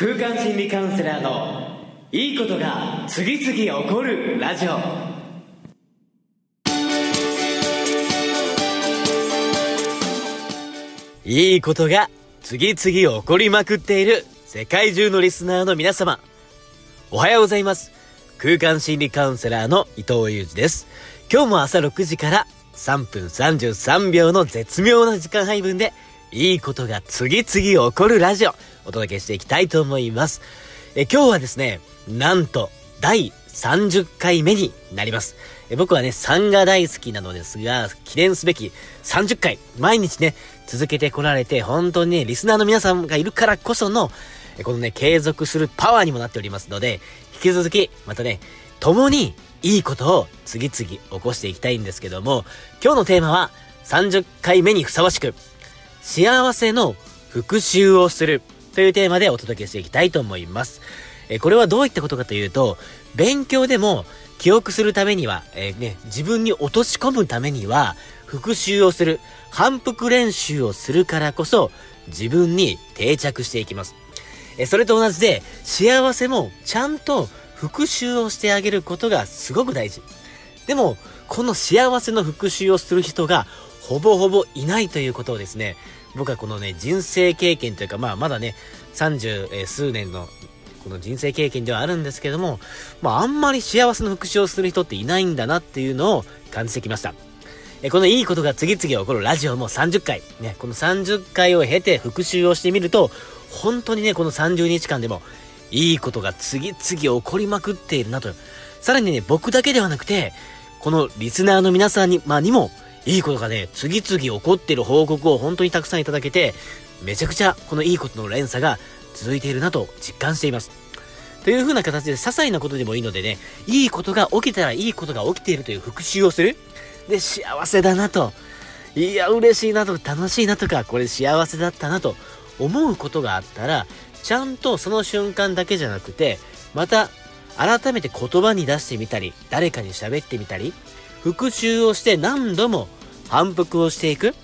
空間心理カウンセラーのいいことが次々起こるラジオ。いいことが次々起こりまくっている世界中のリスナーの皆様。おはようございます。空間心理カウンセラーの伊藤裕二です。今日も朝6時から3分33秒の絶妙な時間配分でいいことが次々起こるラジオお届けしていきたいと思います。え今日はですね、なんと第30回目になります。え僕はね、3が大好きなのですが、記念すべき30回、毎日ね、続けてこられて、本当にね、リスナーの皆さんがいるからこその、このね、継続するパワーにもなっておりますので、引き続き、またね、共にいいことを次々起こしていきたいんですけども、今日のテーマは30回目にふさわしく、幸せの復習をするというテーマでお届けしていきたいと思います。えこれはどういったことかというと、勉強でも記憶するためには、えー、ね、自分に落とし込むためには、復習をする、反復練習をするからこそ、自分に定着していきます。えそれと同じで、幸せもちゃんと復習をしてあげることがすごく大事。でも、この幸せの復習をする人がほぼほぼいないということをですね、僕はこのね、人生経験というか、まあまだね、30数年のこの人生経験ではあるんですけども、まああんまり幸せの復習をする人っていないんだなっていうのを感じてきました。えこのいいことが次々起こるラジオも30回、ね、この30回を経て復習をしてみると、本当にね、この30日間でも、いいことが次々起こりまくっているなと。さらにね、僕だけではなくて、このリスナーの皆さんに、まあ、にも、いいことがね、次々起こってる報告を本当にたくさんいただけて、めちゃくちゃこのいいことの連鎖が続いているなと実感しています。という風な形で些細なことでもいいのでね、いいことが起きたらいいことが起きているという復習をする。で、幸せだなと。いや、嬉しいなとか、楽しいなとか、これ幸せだったなと思うことがあったら、ちゃんとその瞬間だけじゃなくて、また改めて言葉に出してみたり、誰かに喋ってみたり、復習をして何度も反復をしていく。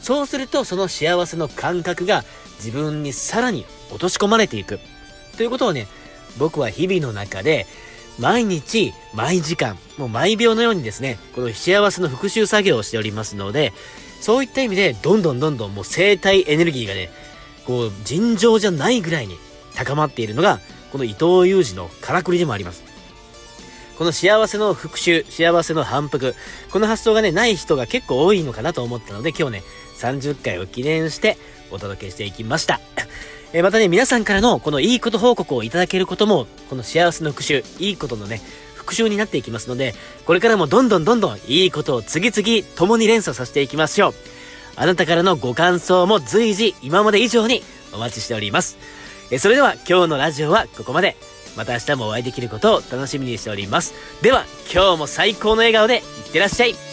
そうするとその幸せの感覚が自分にさらに落とし込まれていく。ということをね、僕は日々の中で毎日、毎時間、もう毎秒のようにですね、この幸せの復習作業をしておりますので、そういった意味で、どんどんどんどんもう生体エネルギーがね、こう、尋常じゃないぐらいに高まっているのが、この伊藤裕二のからくりでもあります。この幸せの復習、幸せの反復、この発想がね、ない人が結構多いのかなと思ったので、今日ね、30回を記念してお届けしていきました。えまたね、皆さんからのこのいいこと報告をいただけることも、この幸せの復習、いいことのね、復習になっていきますので、これからもどんどんどんどんいいことを次々共に連鎖させていきましょう。あなたからのご感想も随時今まで以上にお待ちしております。えそれでは今日のラジオはここまで。また明日もお会いできることを楽しみにしております。では、今日も最高の笑顔でいってらっしゃい。